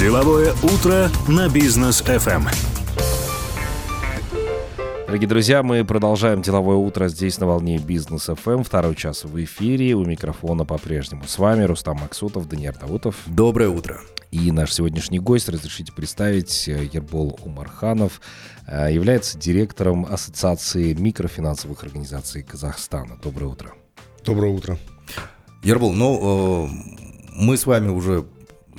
Деловое утро на бизнес FM. Дорогие друзья, мы продолжаем деловое утро здесь на волне Бизнес FM. Второй час в эфире. У микрофона по-прежнему с вами Рустам Максутов, Даниил Давутов. Доброе утро. И наш сегодняшний гость, разрешите представить, э, Ербол Умарханов, э, является директором Ассоциации микрофинансовых организаций Казахстана. Доброе утро. Доброе утро. Ербол, ну, э, мы с вами уже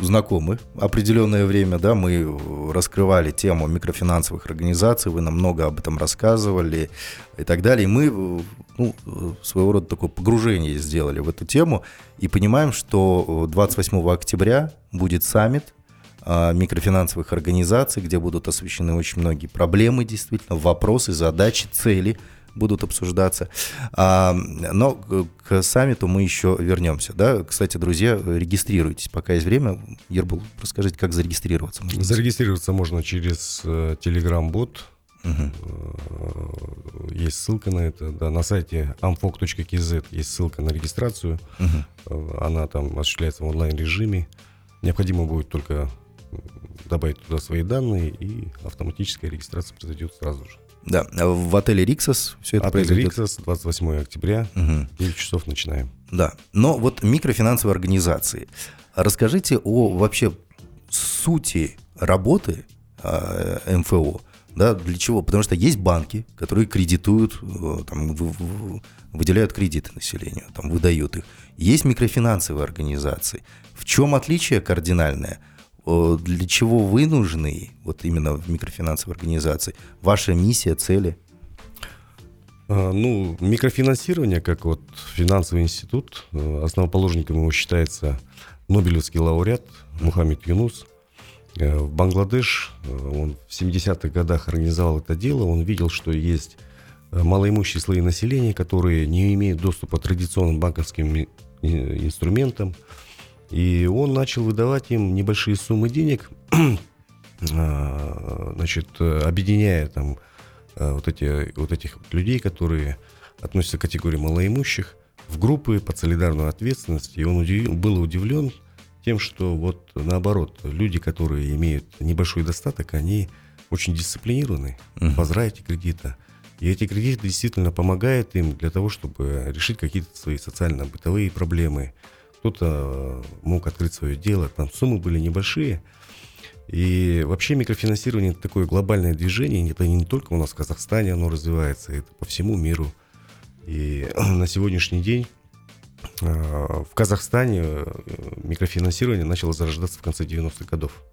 знакомы определенное время, да, мы раскрывали тему микрофинансовых организаций, вы нам много об этом рассказывали и так далее. И мы ну, своего рода такое погружение сделали в эту тему и понимаем, что 28 октября будет саммит а, микрофинансовых организаций, где будут освещены очень многие проблемы, действительно, вопросы, задачи, цели – будут обсуждаться. А, но к саммиту мы еще вернемся. Да? Кстати, друзья, регистрируйтесь, пока есть время. Ербул, расскажите, как зарегистрироваться можно? Зарегистрироваться можно через э, Telegram-бот. Угу. Есть ссылка на это, да, на сайте amfok.kz есть ссылка на регистрацию. Угу. Она там осуществляется в онлайн-режиме. Необходимо будет только добавить туда свои данные, и автоматическая регистрация произойдет сразу же. Да, а в отеле «Риксос» все это Отель произойдет? «Риксос», 28 октября, угу. 9 часов начинаем. Да, но вот микрофинансовые организации. Расскажите о вообще сути работы э, МФО. Да, для чего? Потому что есть банки, которые кредитуют, э, там, выделяют кредиты населению, там, выдают их. Есть микрофинансовые организации. В чем отличие кардинальное – для чего вы нужны, вот именно в микрофинансовой организации? Ваша миссия, цели? А, ну, микрофинансирование, как вот финансовый институт, э, основоположником его считается Нобелевский лауреат Мухаммед Юнус. Э, в Бангладеш э, он в 70-х годах организовал это дело. Он видел, что есть малоимущие слои населения, которые не имеют доступа к традиционным банковским инструментам, и он начал выдавать им небольшие суммы денег, а, значит, объединяя там а, вот, эти, вот этих людей, которые относятся к категории малоимущих, в группы под солидарную ответственность. И он удив... был удивлен тем, что вот наоборот, люди, которые имеют небольшой достаток, они очень дисциплинированы uh-huh. возврате кредита. И эти кредиты действительно помогают им для того, чтобы решить какие-то свои социально-бытовые проблемы, кто-то мог открыть свое дело, там суммы были небольшие. И вообще микрофинансирование это такое глобальное движение, это не только у нас в Казахстане оно развивается, это по всему миру. И на сегодняшний день а, в Казахстане э, микрофинансирование начало зарождаться в конце 90-х годов.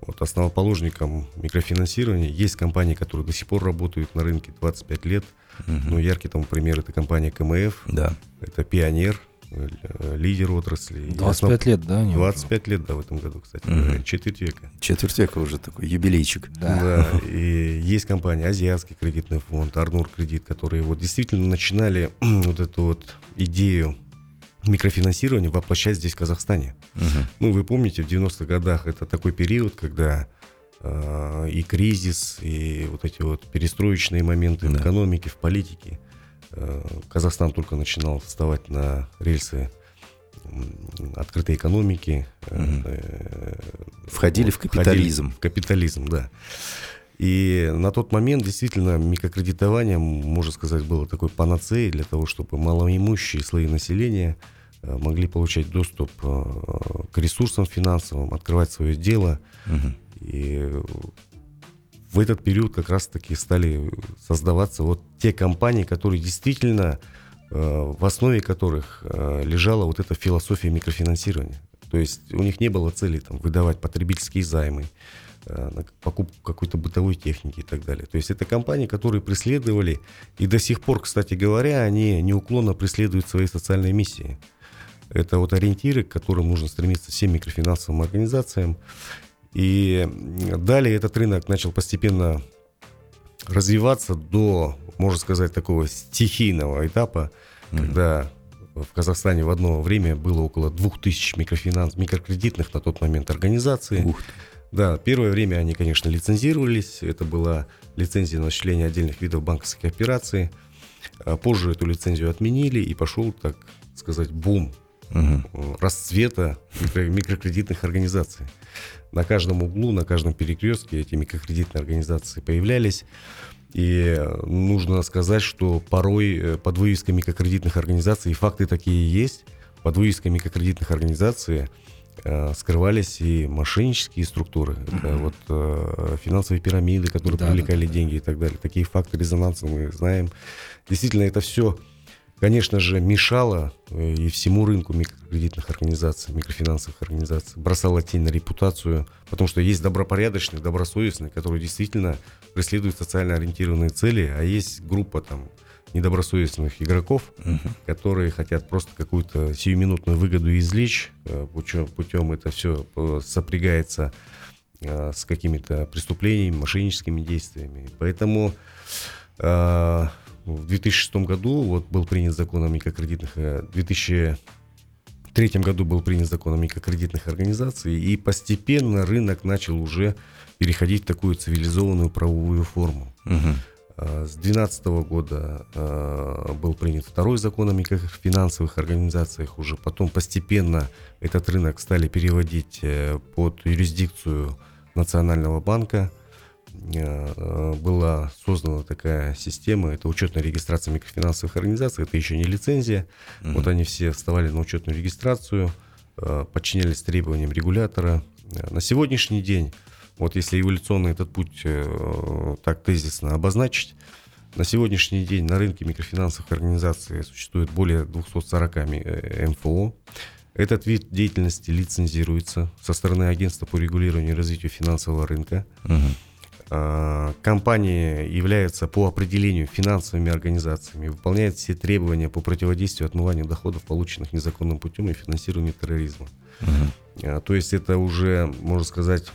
Вот основоположником микрофинансирования есть компании, которые до сих пор работают на рынке 25 лет. Угу. Ну, яркий тому пример это компания КМФ, да. это Пионер, Э, лидер отрасли. 25 основ... лет, да? 25 лет, да, в этом году, кстати. Угу. Четверть века. Четверть века уже такой юбилейчик. Да. да. И есть компания Азиатский кредитный фонд, Арнур кредит, которые вот действительно начинали вот эту вот идею микрофинансирования воплощать здесь, в Казахстане. Угу. Ну, вы помните, в 90-х годах это такой период, когда э, и кризис, и вот эти вот перестроечные моменты да. в экономике, в политике – Э, Казахстан только начинал вставать на рельсы открытой экономики. Угу. Входили вот, в капитализм. Входили в капитализм, да. И на тот момент действительно микрокредитование, можно сказать, было такой панацеей для того, чтобы малоимущие слои населения могли получать доступ к ресурсам финансовым, открывать свое дело. Угу. И в этот период как раз-таки стали создаваться вот те компании, которые действительно, э, в основе которых э, лежала вот эта философия микрофинансирования. То есть у них не было цели там, выдавать потребительские займы, э, на покупку какой-то бытовой техники и так далее. То есть это компании, которые преследовали, и до сих пор, кстати говоря, они неуклонно преследуют свои социальные миссии. Это вот ориентиры, к которым нужно стремиться всем микрофинансовым организациям. И далее этот рынок начал постепенно развиваться до, можно сказать, такого стихийного этапа, mm-hmm. когда в Казахстане в одно время было около 2000 микрофинанс, микрокредитных на тот момент организаций. Ух ты. Да, первое время они, конечно, лицензировались. Это была лицензия на осуществление отдельных видов банковских операций. А позже эту лицензию отменили, и пошел, так сказать, бум угу. расцвета микро, микрокредитных организаций. На каждом углу, на каждом перекрестке эти микрокредитные организации появлялись. И нужно сказать, что порой э, под вывеской микрокредитных организаций, и факты такие есть, под вывеской микрокредитных организаций э, скрывались и мошеннические структуры, это вот э, финансовые пирамиды, которые да, привлекали да, деньги и так далее. Такие факты резонанса мы знаем. Действительно, это все конечно же, мешало э, и всему рынку микрокредитных организаций, микрофинансовых организаций, бросало тень на репутацию, потому что есть добропорядочные, добросовестные, которые действительно преследуют социально ориентированные цели, а есть группа там недобросовестных игроков, угу. которые хотят просто какую-то сиюминутную выгоду извлечь, э, путем, путем это все э, сопрягается с какими-то преступлениями, мошенническими действиями. Поэтому в 2006 году вот был принят закон о микрокредитных, э, в 2003 году был принят закон о микрокредитных организациях, и постепенно рынок начал уже переходить в такую цивилизованную правовую форму. Угу. С 2012 года э, был принят второй закон о микрофинансовых организациях. Уже потом постепенно этот рынок стали переводить под юрисдикцию Национального банка. Э, была создана такая система, это учетная регистрация микрофинансовых организаций, это еще не лицензия. Mm-hmm. Вот они все вставали на учетную регистрацию, э, подчинялись требованиям регулятора. Э, на сегодняшний день, вот если эволюционно этот путь так тезисно обозначить, на сегодняшний день на рынке микрофинансовых организаций существует более 240 МФО. Этот вид деятельности лицензируется со стороны Агентства по регулированию и развитию финансового рынка. Угу. Э, компании являются по определению финансовыми организациями, выполняют все требования по противодействию отмыванию доходов, полученных незаконным путем и финансированию терроризма. Угу. То есть это уже, можно сказать,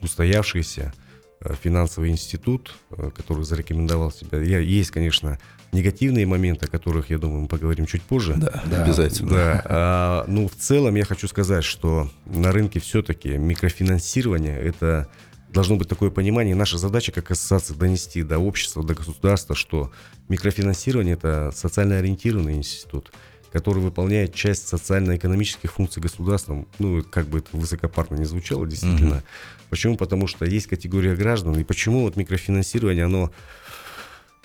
устоявшийся э, финансовый институт, который зарекомендовал себя. Есть, конечно, негативные моменты, о которых, я думаю, мы поговорим чуть позже. Да, да обязательно. Да. А, ну, в целом я хочу сказать, что на рынке все-таки микрофинансирование – это должно быть такое понимание. Наша задача как ассоциация донести до общества, до государства, что микрофинансирование это социально ориентированный институт, который выполняет часть социально-экономических функций государства. Ну, как бы это высокопарно не звучало, действительно. Uh-huh. Почему? Потому что есть категория граждан. И почему вот микрофинансирование, оно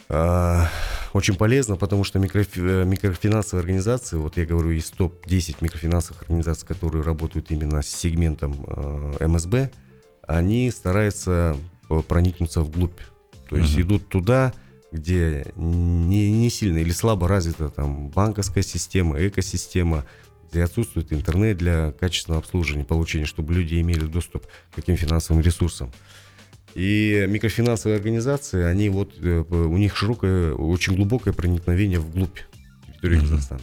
э, очень полезно, потому что микрофи- э, микрофинансовые организации, вот я говорю, из топ-10 микрофинансовых организаций, которые работают именно с сегментом э, МСБ, они стараются э, проникнуться вглубь. То есть uh-huh. идут туда, где не, не сильно или слабо развита там банковская система, экосистема, где отсутствует интернет для качественного обслуживания, получения, чтобы люди имели доступ к таким финансовым ресурсам. И микрофинансовые организации, они вот, э, у них широкое, очень глубокое проникновение вглубь территории uh-huh. Казахстана.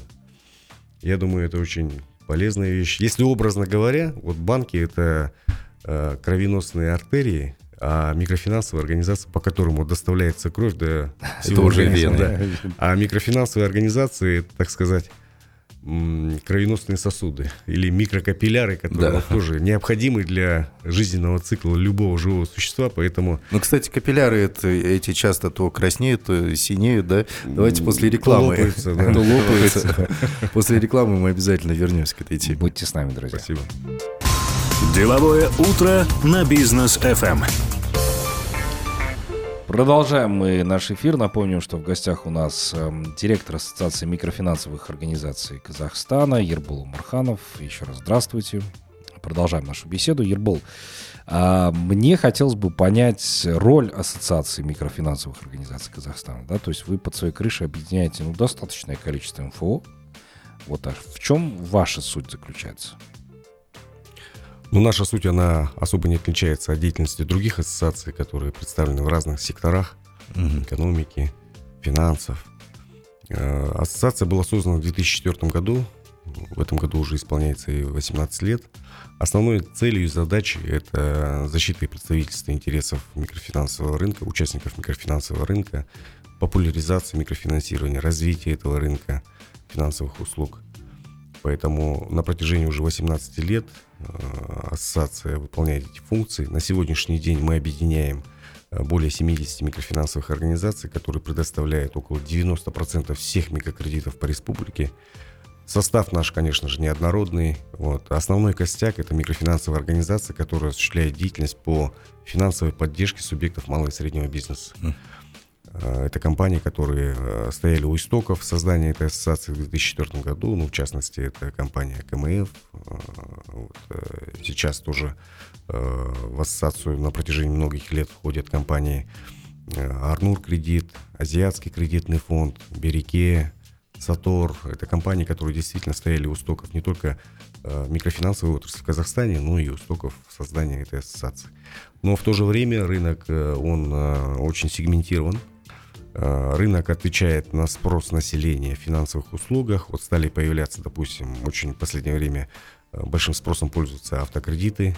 Я думаю, это очень полезная вещь. Если образно говоря, вот банки это кровеносные артерии, а микрофинансовая организация, по которому доставляется кровь до всего Это уже вены. Да. А микрофинансовые организации, так сказать, кровеносные сосуды или микрокапилляры, которые да. тоже необходимы для жизненного цикла любого живого существа, поэтому... Ну, кстати, капилляры это, эти часто то краснеют, то синеют, да? Давайте после рекламы. То лопаются, да. То лопаются. После рекламы мы обязательно вернемся к этой теме. Будьте с нами, друзья. Спасибо. Деловое утро на бизнес FM. Продолжаем мы наш эфир. Напомню, что в гостях у нас э, директор Ассоциации микрофинансовых организаций Казахстана Ербол Марханов. Еще раз здравствуйте. Продолжаем нашу беседу. Ербол, а мне хотелось бы понять роль Ассоциации микрофинансовых организаций Казахстана. Да? То есть вы под своей крышей объединяете ну, достаточное количество МФО. Вот, а в чем ваша суть заключается? Ну, наша суть, она особо не отличается от деятельности других ассоциаций, которые представлены в разных секторах угу. экономики, финансов. Э, ассоциация была создана в 2004 году. В этом году уже исполняется и 18 лет. Основной целью и задачей это защита и представительство интересов микрофинансового рынка, участников микрофинансового рынка, популяризация микрофинансирования, развитие этого рынка финансовых услуг. Поэтому на протяжении уже 18 лет Э, ассоциация выполняет эти функции. На сегодняшний день мы объединяем э, более 70 микрофинансовых организаций, которые предоставляют около 90% всех микрокредитов по республике. Состав наш, конечно же, неоднородный. Вот. Основной костяк – это микрофинансовая организация, которая осуществляет деятельность по финансовой поддержке субъектов малого и среднего бизнеса. Э, это компании, которые э, стояли у истоков создания этой ассоциации в 2004 году. Ну, в частности, это компания КМФ. Э, вот. Сейчас тоже в ассоциацию на протяжении многих лет входят компании Арнур Кредит, Азиатский кредитный фонд, Береке, Сатор. Это компании, которые действительно стояли у истоков не только микрофинансовой отрасли в Казахстане, но и у истоков создания этой ассоциации. Но в то же время рынок, он очень сегментирован. Э, рынок отвечает на спрос населения в финансовых услугах. Вот стали появляться, допустим, очень в последнее время э, большим спросом пользуются автокредиты.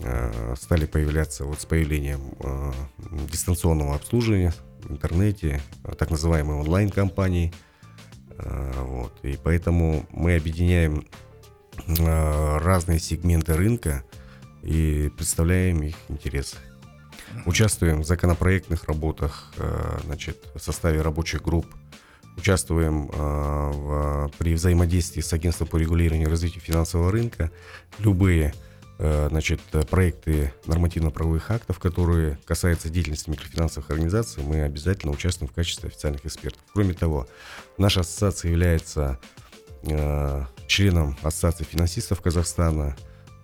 Э, стали появляться вот с появлением дистанционного обслуживания в интернете, так называемые онлайн-компании. Вот. И поэтому мы объединяем разные сегменты рынка и представляем их интересы. Участвуем в законопроектных работах, э, значит, в составе рабочих групп. Участвуем э, в, при взаимодействии с агентством по регулированию и развитию финансового рынка. Любые э, значит, проекты нормативно-правовых актов, которые касаются деятельности микрофинансовых организаций, мы обязательно участвуем в качестве официальных экспертов. Кроме того, наша ассоциация является членом Ассоциации финансистов Казахстана,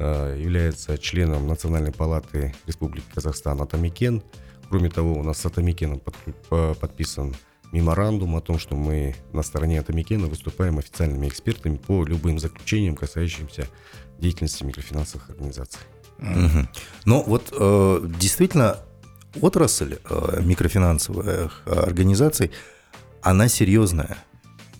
является членом Национальной палаты Республики Казахстан Атамикен. Кроме того, у нас с Атамикеном подписан меморандум о том, что мы на стороне Атамикена выступаем официальными экспертами по любым заключениям, касающимся деятельности микрофинансовых организаций. Угу. Ну вот э, действительно отрасль э, микрофинансовых организаций, она серьезная.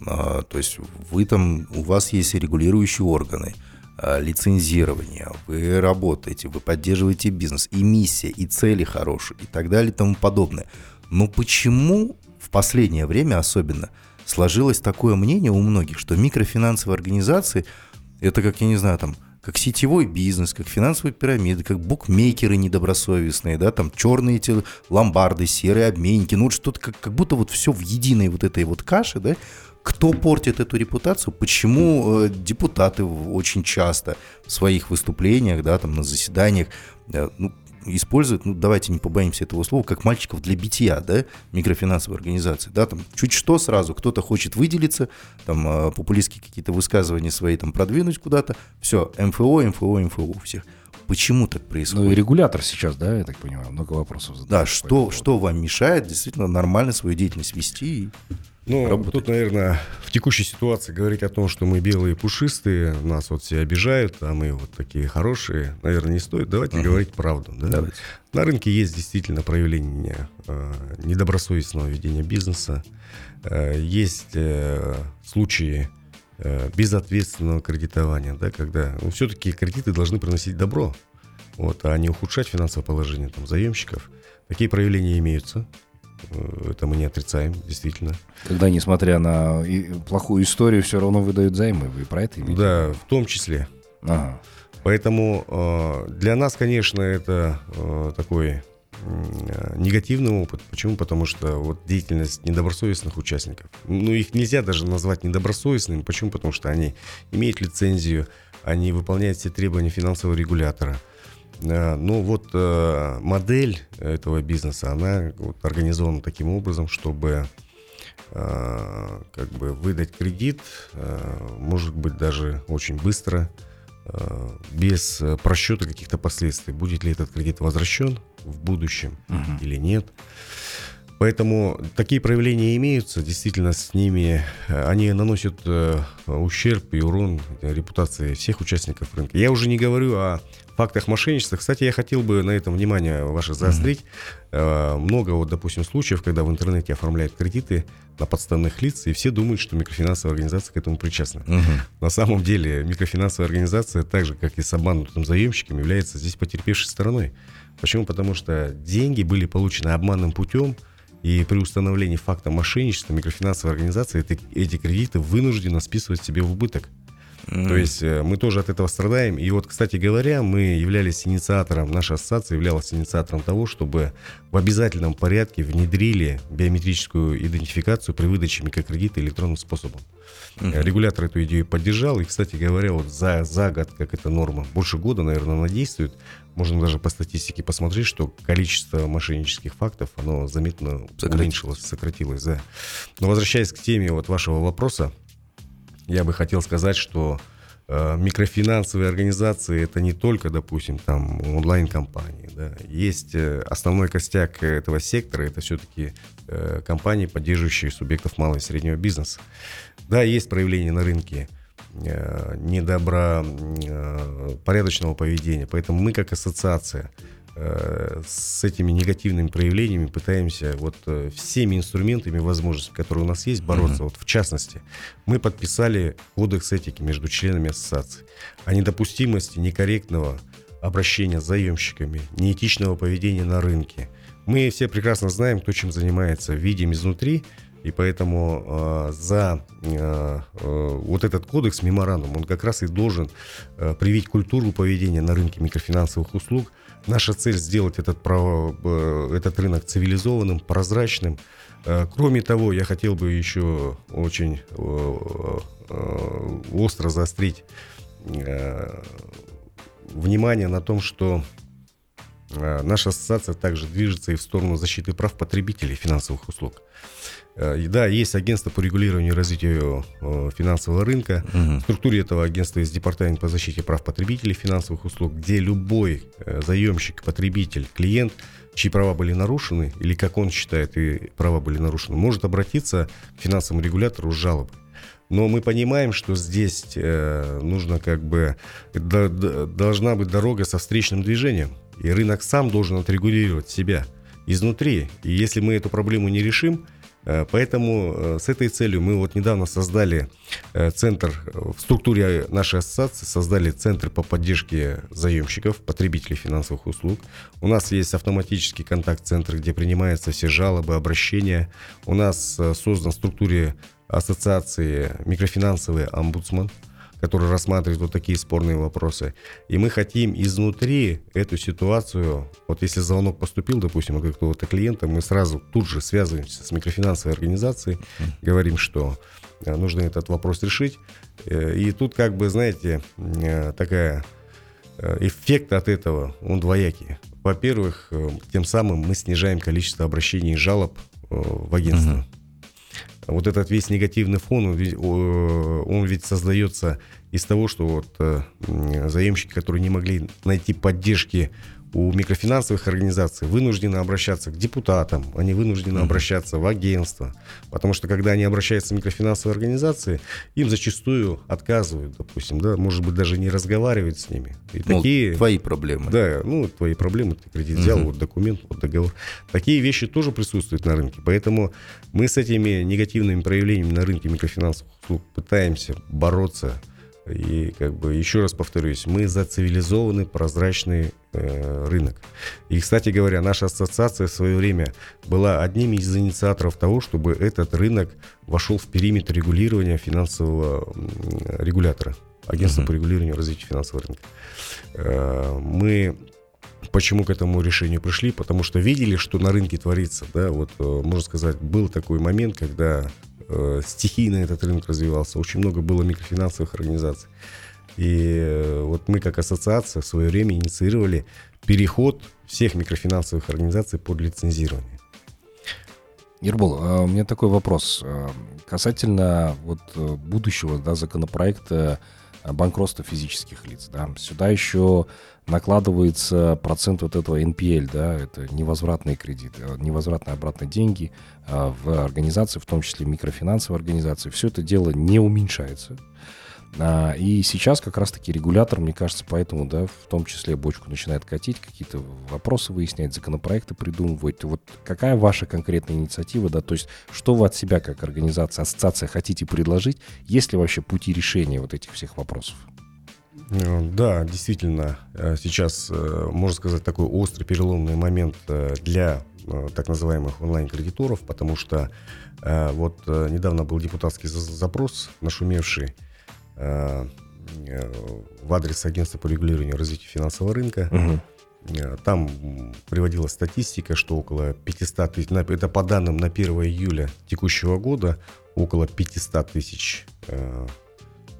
Э, то есть вы там, у вас есть регулирующие органы – Э, лицензирования, вы работаете, вы поддерживаете бизнес, и миссия, и цели хорошие, и так далее, и тому подобное. Но почему в последнее время особенно сложилось такое мнение у многих, что микрофинансовые организации это как, я не знаю, там, как сетевой бизнес, как финансовые пирамиды, как букмекеры недобросовестные, да, там черные эти ломбарды, серые обменники, ну вот что-то как, как будто вот все в единой вот этой вот каше, да, кто портит эту репутацию, почему э, депутаты очень часто в своих выступлениях, да, там на заседаниях, э, ну, используют, ну, давайте не побоимся этого слова, как мальчиков для битья, да, микрофинансовой организации, да, там, чуть что сразу, кто-то хочет выделиться, там, э, популистские какие-то высказывания свои там продвинуть куда-то, все, МФО, МФО, МФО у всех. Почему так происходит? Ну и регулятор сейчас, да, я так понимаю, много вопросов задает. Да, что, что вам мешает действительно нормально свою деятельность вести? Ну, работать. тут, наверное, в текущей ситуации говорить о том, что мы белые пушистые, нас вот все обижают, а мы вот такие хорошие, наверное, не стоит. Давайте uh-huh. говорить правду. Да? Давайте. На рынке есть действительно проявление э, недобросовестного ведения бизнеса. Э, есть э, случаи э, безответственного кредитования, да, когда ну, все-таки кредиты должны приносить добро, вот, а не ухудшать финансовое положение там, заемщиков. Такие проявления имеются. Э, это мы не отрицаем, действительно. Когда, несмотря на плохую историю, все равно выдают займы. Вы про это имеете? Да, в том числе. Ага. Поэтому э, для нас, конечно, это э, такой негативный опыт. Почему? Потому что вот деятельность недобросовестных участников, ну их нельзя даже назвать недобросовестными. Почему? Потому что они имеют лицензию, они выполняют все требования финансового регулятора – ну вот э, модель этого бизнеса, она вот организована таким образом, чтобы э, как бы выдать кредит, может быть даже очень быстро, без просчета каких-то последствий. Будет ли этот кредит возвращен в будущем угу. или нет. Поэтому такие проявления имеются, действительно с ними они наносят ущерб и урон репутации всех участников рынка. Я уже не говорю о фактах мошенничества. Кстати, я хотел бы на этом внимание ваше заострить. Mm-hmm. Много, вот, допустим, случаев, когда в интернете оформляют кредиты на подставных лиц, и все думают, что микрофинансовая организация к этому причастна. Mm-hmm. На самом деле микрофинансовая организация, так же, как и с обманутым заемщиком, является здесь потерпевшей стороной. Почему? Потому что деньги были получены обманным путем, и при установлении факта мошенничества микрофинансовая организация эти, эти кредиты вынуждена списывать себе в убыток. Mm. То есть э, мы тоже от этого страдаем. И вот, кстати говоря, мы являлись инициатором, наша ассоциация являлась инициатором того, чтобы в обязательном порядке внедрили биометрическую идентификацию при выдаче микрокредита электронным способом. Mm-hmm. Регулятор эту идею поддержал. И, кстати говоря, вот за, за год, как эта норма, больше года, наверное, она действует, можно даже по статистике посмотреть, что количество мошеннических фактов, оно заметно сократилось, уменьшилось, сократилось, да. Но возвращаясь к теме вот вашего вопроса, я бы хотел сказать, что э, микрофинансовые организации это не только, допустим, там онлайн-компании. Да. Есть э, основной костяк этого сектора, это все-таки э, компании, поддерживающие субъектов малого и среднего бизнеса. Да, есть проявления на рынке э, недобра, э, порядочного поведения. Поэтому мы как ассоциация с этими негативными проявлениями пытаемся вот э, всеми инструментами, возможностями, которые у нас есть, бороться. Mm-hmm. Вот в частности, мы подписали кодекс этики между членами ассоциации о недопустимости некорректного обращения с заемщиками, неэтичного поведения на рынке. Мы все прекрасно знаем, кто чем занимается, видим изнутри, и поэтому э, за э, э, вот этот кодекс, меморандум, он как раз и должен э, привить культуру поведения на рынке микрофинансовых услуг, Наша цель сделать этот, э, этот рынок цивилизованным, прозрачным. Э, кроме того, я хотел бы еще очень э, остро заострить внимание на том, что наша ассоциация также движется и в сторону защиты прав потребителей финансовых услуг. Э, да, есть агентство по регулированию и развитию э, финансового рынка. Угу. В структуре этого агентства есть департамент по защите прав потребителей финансовых услуг, где любой э, заемщик, потребитель, клиент, чьи права были нарушены, или как он считает, и права были нарушены, может обратиться к финансовому регулятору с жалобой. Но мы понимаем, что здесь э, нужно как бы до, до, должна быть дорога со встречным движением, и рынок сам должен отрегулировать себя изнутри. И если мы эту проблему не решим, поэтому э, с этой целью мы вот недавно создали э, центр в структуре нашей ассоциации, создали центр по поддержке заемщиков, потребителей финансовых услуг. У нас есть автоматический контакт-центр, где принимаются все жалобы, обращения. У нас создан в структуре ассоциации микрофинансовый омбудсман – который рассматривает вот такие спорные вопросы. И мы хотим изнутри эту ситуацию, вот если звонок поступил, допустим, от какого-то клиента, мы сразу тут же связываемся с микрофинансовой организацией, говорим, что э, нужно этот вопрос решить. Э, и тут как бы, знаете, э, такая эффект от этого, он двоякий. Во-первых, тем самым мы снижаем количество обращений и жалоб в агентство. Uh-huh вот этот весь негативный фон, он ведь, он ведь создается из того, что вот э, заемщики, которые не могли найти поддержки у микрофинансовых организаций вынуждены обращаться к депутатам, они вынуждены mm-hmm. обращаться в агентство, потому что когда они обращаются в микрофинансовые организации, им зачастую отказывают, допустим, да, может быть даже не разговаривать с ними. И ну, такие твои проблемы. Да, ну твои проблемы, ты кредит взял, mm-hmm. вот документ, вот договор. Такие вещи тоже присутствуют на рынке, поэтому мы с этими негативными проявлениями на рынке микрофинансовых услуг пытаемся бороться и как бы еще раз повторюсь, мы за цивилизованный, прозрачный э, рынок. И, кстати говоря, наша ассоциация в свое время была одним из инициаторов того, чтобы этот рынок вошел в периметр регулирования финансового регулятора, агентства uh-huh. по регулированию и развитию финансового рынка. Э, мы Почему к этому решению пришли? Потому что видели, что на рынке творится. Да? Вот, э, можно сказать, был такой момент, когда э, стихийно этот рынок развивался. Очень много было микрофинансовых организаций. И э, вот мы как ассоциация в свое время инициировали переход всех микрофинансовых организаций под лицензирование. Ербол, а у меня такой вопрос а, касательно вот э, будущего да, законопроекта банкротства физических лиц. Да. Сюда еще накладывается процент вот этого NPL, да, это невозвратные кредиты, э, невозвратные обратные деньги а, в организации, в том числе микрофинансовые организации. Все это дело не уменьшается. А, и сейчас как раз-таки регулятор, мне кажется, поэтому, да, в том числе бочку начинает катить, какие-то вопросы выяснять, законопроекты придумывать. Вот какая ваша конкретная инициатива, да, то есть что вы от себя как организация, ассоциация хотите предложить, есть ли вообще пути решения вот этих всех вопросов? Э, да, действительно, э, сейчас, э, можно сказать, такой острый переломный момент для так называемых онлайн-кредиторов, потому что вот недавно был депутатский запрос, нашумевший, в адрес агентства по регулированию и развитию финансового рынка. Угу. Там приводилась статистика, что около 500 тысяч, это по данным на 1 июля текущего года, около 500 тысяч э,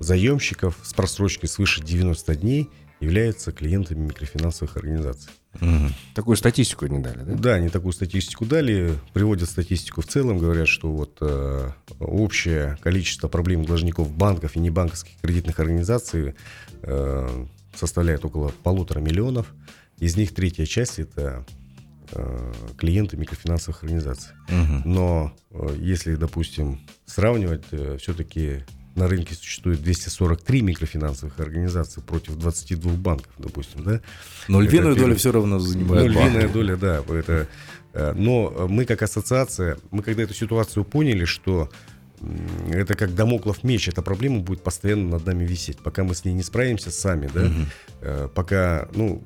заемщиков с просрочкой свыше 90 дней являются клиентами микрофинансовых организаций. Угу. Такую статистику не дали, да? Да, они такую статистику дали, приводят статистику в целом, говорят, что вот э, общее количество проблем должников банков и небанковских кредитных организаций э, составляет около полутора миллионов. Из них третья часть это э, клиенты микрофинансовых организаций. Угу. Но э, если, допустим, сравнивать, э, все-таки на рынке существует 243 микрофинансовых организации против 22 банков, допустим, да? Но львиную долю все равно занимает Ну, львиная доля, да. Это, э, но мы как ассоциация, мы когда эту ситуацию поняли, что это как домоклов меч, эта проблема будет постоянно над нами висеть, пока мы с ней не справимся сами, да, угу. пока, ну,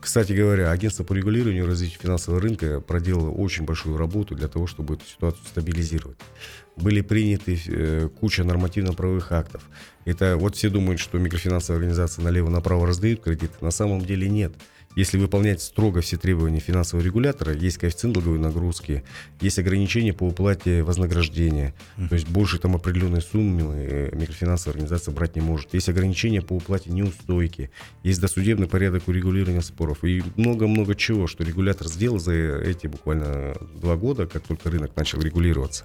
кстати говоря, агентство по регулированию и развитию финансового рынка проделало очень большую работу для того, чтобы эту ситуацию стабилизировать. Были приняты э, куча нормативно-правовых актов. Это вот все думают, что микрофинансовые организации налево-направо раздают кредиты. На самом деле нет. Если выполнять строго все требования финансового регулятора, есть коэффициент долговой нагрузки, есть ограничения по уплате вознаграждения, mm-hmm. то есть больше там определенной суммы э, микрофинансовая организация брать не может. Есть ограничения по уплате неустойки, есть досудебный порядок урегулирования споров и много-много чего, что регулятор сделал за эти буквально два года, как только рынок начал регулироваться.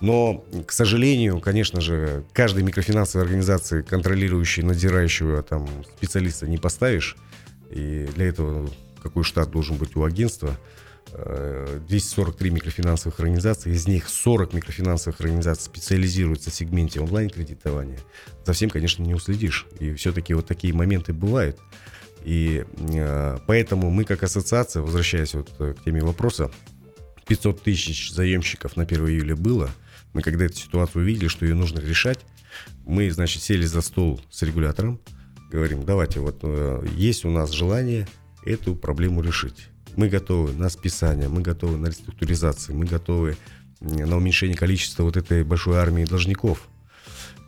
Но, к сожалению, конечно же, каждой микрофинансовой организации, контролирующей, надзирающего там специалиста не поставишь. И для этого какой штат должен быть у агентства? 243 э, микрофинансовых организаций, из них 40 микрофинансовых организаций специализируются в сегменте онлайн-кредитования. За всем, конечно, не уследишь. И все-таки вот такие моменты бывают. И э, поэтому мы как ассоциация, возвращаясь вот э, к теме вопроса, 500 тысяч заемщиков на 1 июля было. Мы когда эту ситуацию увидели, что ее нужно решать, мы, значит, сели за стол с регулятором, говорим, давайте, вот э, есть у нас желание эту проблему решить. Мы готовы на списание, мы готовы на реструктуризацию, мы готовы на уменьшение количества вот этой большой армии должников.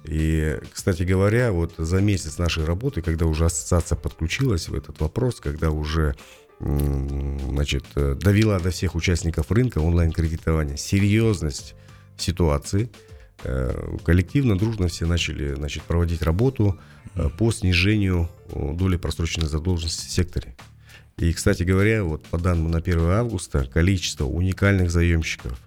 И, кстати говоря, вот за месяц нашей работы, когда уже ассоциация подключилась в этот вопрос, когда уже значит, э, довела до всех участников рынка онлайн-кредитования серьезность ситуации, коллективно, дружно все начали значит, проводить работу, Э, по снижению доли просроченной задолженности в секторе. И, кстати говоря, вот по данным на 1 августа, количество уникальных заемщиков,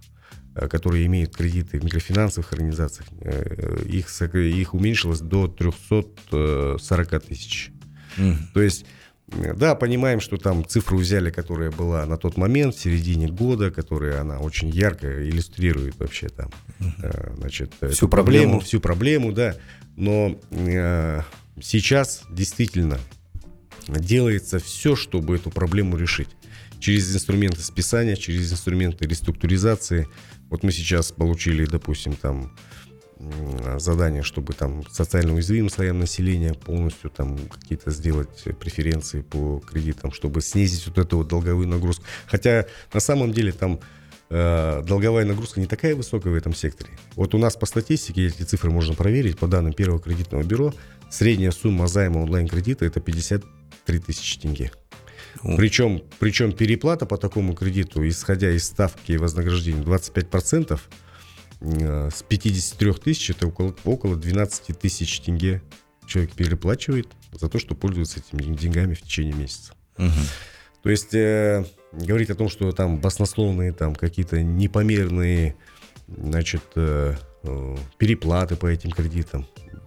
э, которые имеют кредиты в микрофинансовых организациях, э, их, их уменьшилось до 340 тысяч. Mm. То есть, да, понимаем, что там цифру взяли, которая была на тот момент, в середине года, которая она очень ярко иллюстрирует вообще там, mm-hmm. значит, всю проблему, проблему, всю проблему, да. Но сейчас действительно делается все, чтобы эту проблему решить. Через инструменты списания, через инструменты реструктуризации. Вот мы сейчас получили, допустим, там задание, чтобы там социально уязвимым слоям населения полностью там какие-то сделать преференции по кредитам, чтобы снизить вот эту вот долговую нагрузку. Хотя на самом деле там э, долговая нагрузка не такая высокая в этом секторе. Вот у нас по статистике, эти цифры можно проверить, по данным Первого кредитного бюро, Средняя сумма займа онлайн-кредита это 53 тысячи тенге. Причем, причем переплата по такому кредиту, исходя из ставки вознаграждения 25%, э, с 53 тысяч это около, около 12 тысяч тенге человек переплачивает за то, что пользуется этими деньгами в течение месяца. Угу. То есть э, говорить о том, что там баснословные, там какие-то непомерные, значит, э, э, переплаты по этим кредитам,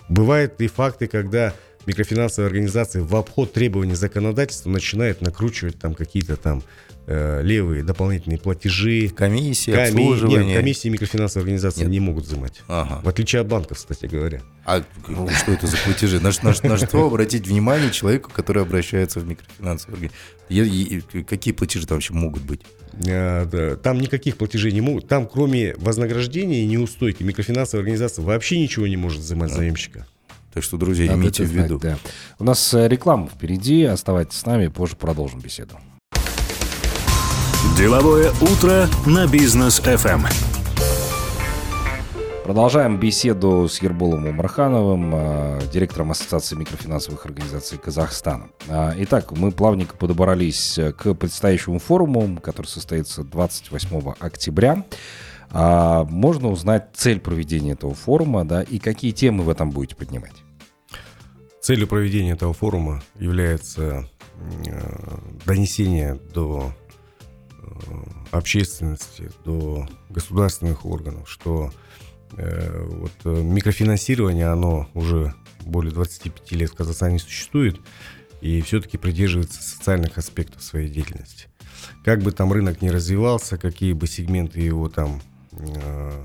Бывают и факты, когда микрофинансовые организации в обход требований законодательства начинают накручивать там какие-то там э, левые дополнительные платежи. Комиссии, коми... обслуживание. Нет, комиссии микрофинансовые организации Нет. не могут взимать. Ага. В отличие от банков, кстати говоря. А ну, что это за платежи? На, на, на что обратить внимание человеку, который обращается в микрофинансовые организации? Какие платежи там вообще могут быть? Да, там никаких платежей не могут. Там, кроме вознаграждения и неустойки, микрофинансовая организация вообще ничего не может взимать да. заемщика. Так что, друзья, Надо имейте в виду. Знать, да. У нас э, реклама впереди. Оставайтесь с нами, позже продолжим беседу. Деловое утро на бизнес FM. Продолжаем беседу с Ерболом Умархановым, а, директором Ассоциации микрофинансовых организаций Казахстана. А, итак, мы плавненько подобрались к предстоящему форуму, который состоится 28 октября. Можно узнать цель проведения этого форума да, и какие темы вы там будете поднимать? Целью проведения этого форума является э, донесение до э, общественности, до государственных органов, что Э, вот, э, микрофинансирование, оно уже более 25 лет в Казахстане существует и все-таки придерживается социальных аспектов своей деятельности. Как бы там рынок не развивался, какие бы сегменты его там э,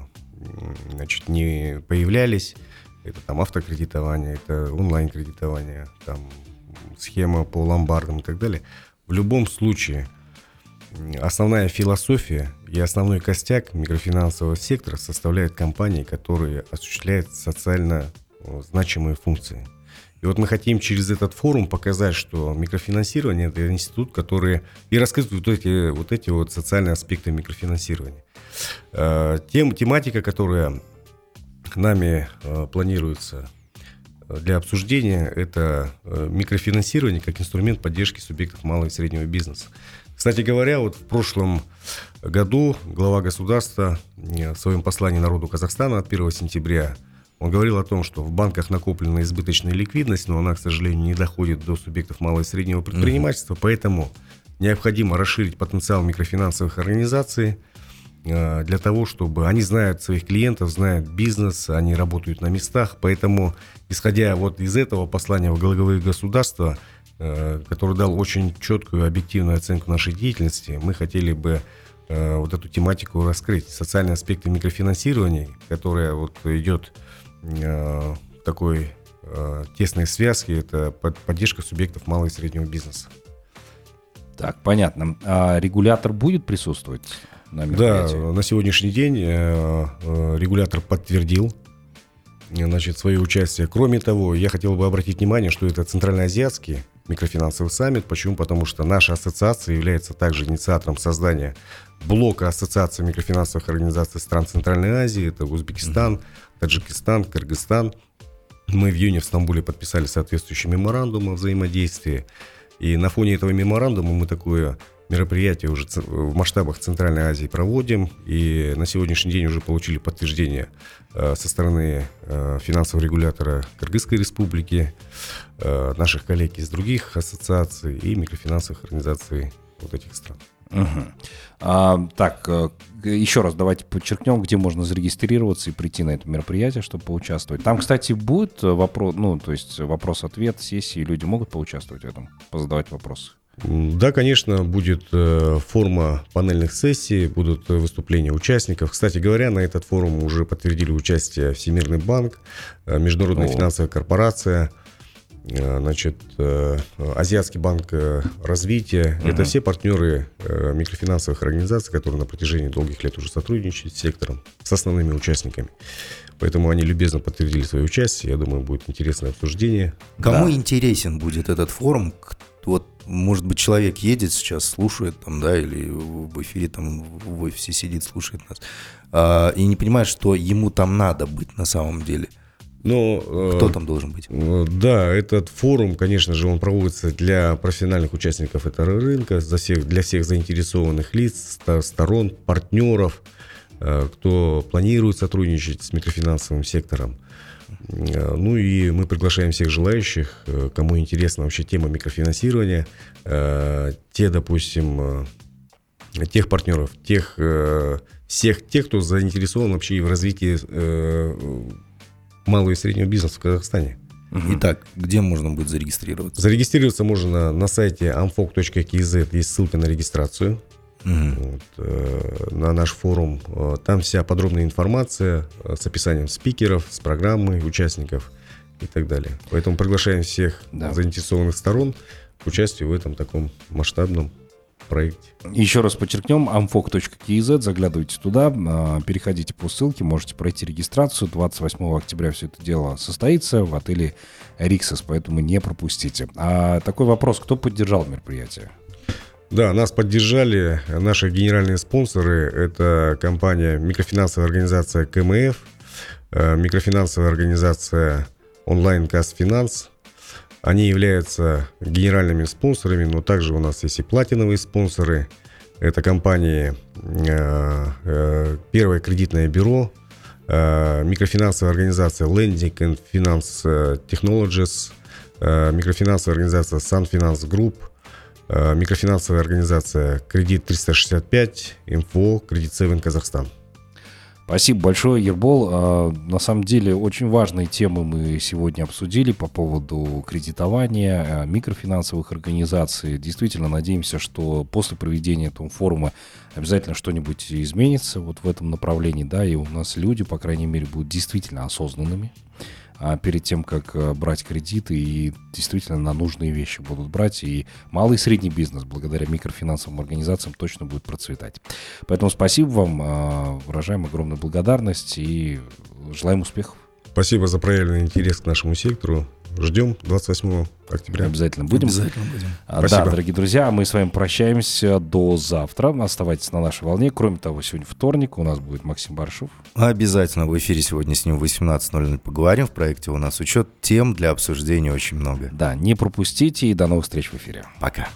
значит, не появлялись, это там автокредитование, это онлайн-кредитование, там схема по ломбардам и так далее. В любом случае – основная философия и основной костяк микрофинансового сектора составляют компании, которые осуществляют социально э, значимые функции. И вот мы хотим через этот форум показать, что микрофинансирование – это институт, который и раскрыть вот эти вот, эти вот социальные аспекты микрофинансирования. Э, тем, тематика, которая нами э, планируется для обсуждения, это микрофинансирование как инструмент поддержки субъектов малого и среднего бизнеса. Кстати говоря, вот в прошлом году глава государства э, в своем послании народу Казахстана от 1 сентября он говорил о том, что в банках накоплена избыточная ликвидность, но она, к сожалению, не доходит до субъектов малого и среднего предпринимательства, mm-hmm. поэтому необходимо расширить потенциал микрофинансовых организаций э, для того, чтобы они знают своих клиентов, знают бизнес, они работают на местах, поэтому, исходя вот из этого послания в главы государства, который дал очень четкую объективную оценку нашей деятельности. Мы хотели бы э, вот эту тематику раскрыть. Социальные аспекты микрофинансирования, которая вот идет э, такой тесной связки, это поддержка субъектов малого и среднего бизнеса. Так, понятно. А регулятор будет присутствовать на мероприятии? Да, на сегодняшний день регулятор подтвердил значит, свое участие. Кроме того, я хотел бы обратить внимание, что это центральноазиатский микрофинансовый саммит. Почему? Потому что наша ассоциация является также инициатором создания блока Ассоциации микрофинансовых организаций стран Центральной Азии. Это Узбекистан, Таджикистан, Кыргызстан. Мы в июне в Стамбуле подписали соответствующий меморандум о взаимодействии. И на фоне этого меморандума мы такое мероприятие уже в масштабах Центральной Азии проводим. И на сегодняшний день уже получили подтверждение э, со стороны э, финансового регулятора Кыргызской Республики, э, наших коллег из других ассоциаций и микрофинансовых организаций вот этих стран. Угу. А, так, еще раз давайте подчеркнем, где можно зарегистрироваться и прийти на это мероприятие, чтобы поучаствовать. Там, кстати, будет вопрос, ну, то есть вопрос-ответ, сессии, люди могут поучаствовать в этом, позадавать вопросы. Да, конечно, будет э, форма панельных сессий, будут выступления участников. Кстати говоря, на этот форум уже подтвердили участие Всемирный банк, э, Международная О. финансовая корпорация, э, значит, Азиатский банк развития. Угу. Это все партнеры микрофинансовых организаций, которые на протяжении долгих лет уже сотрудничают с сектором, с основными участниками. Поэтому они любезно подтвердили свое участие. Я думаю, будет интересное обсуждение. Кому да. интересен будет этот форум? Может быть, человек едет сейчас, слушает там, да, или в эфире там в офисе сидит, слушает нас, а, и не понимает, что ему там надо быть на самом деле. Но, э, Кто там должен быть? Э, да, этот форум, конечно же, он проводится для профессиональных участников этого рынка, для всех, для всех заинтересованных лиц, сторон, партнеров, э, кто планирует сотрудничать с микрофинансовым сектором. Э, ну и мы приглашаем всех желающих, э, кому интересна вообще тема микрофинансирования, э, те, допустим, тех партнеров, тех, всех тех, кто заинтересован вообще и в развитии малого и среднего бизнеса в Казахстане. Итак, где можно будет зарегистрироваться? Зарегистрироваться можно на сайте amfok.kz, есть ссылка на регистрацию вот, э, на наш форум. Э, там вся подробная информация э, с описанием спикеров, с программой участников и так далее. Поэтому приглашаем всех да. заинтересованных сторон к участию в этом таком масштабном проекте. Еще раз подчеркнем, amfok.kz, заглядывайте туда, переходите по ссылке, можете пройти регистрацию. 28 октября все это дело состоится в отеле Риксос, поэтому не пропустите. А такой вопрос, кто поддержал мероприятие? Да, нас поддержали наши генеральные спонсоры. Это компания, микрофинансовая организация КМФ, э, микрофинансовая организация онлайн Касс Финанс. Они являются генеральными спонсорами, но также у нас есть и платиновые спонсоры. Это компании э, э, Первое кредитное бюро, микрофинансовая организация Lending and Finance Technologies, микрофинансовая организация Sun Finance Group, микрофинансовая организация Кредит 365, МФО, Кредит 7 Казахстан. Спасибо большое, Ербол. А, на самом деле очень важные темы мы сегодня обсудили по поводу кредитования, а, микрофинансовых организаций. Действительно надеемся, что после проведения этого форума обязательно что-нибудь изменится вот в этом направлении, да, и у нас люди, по крайней мере, будут действительно осознанными а перед тем, как э, брать кредиты и действительно на нужные вещи будут брать. И малый и средний бизнес благодаря микрофинансовым организациям точно будет процветать. Поэтому спасибо вам, э, выражаем огромную благодарность и желаем успехов. Спасибо за проявленный интерес к нашему сектору. Ждем 28 октября. Обязательно будем. Обязательно будем. А, да, дорогие друзья, мы с вами прощаемся до завтра. Оставайтесь на нашей волне. Кроме того, сегодня вторник, у нас будет Максим Баршев. Обязательно в эфире сегодня с ним в 18.00 поговорим. В проекте у нас учет тем для обсуждения очень много. Да, не пропустите и до новых встреч в эфире. Пока.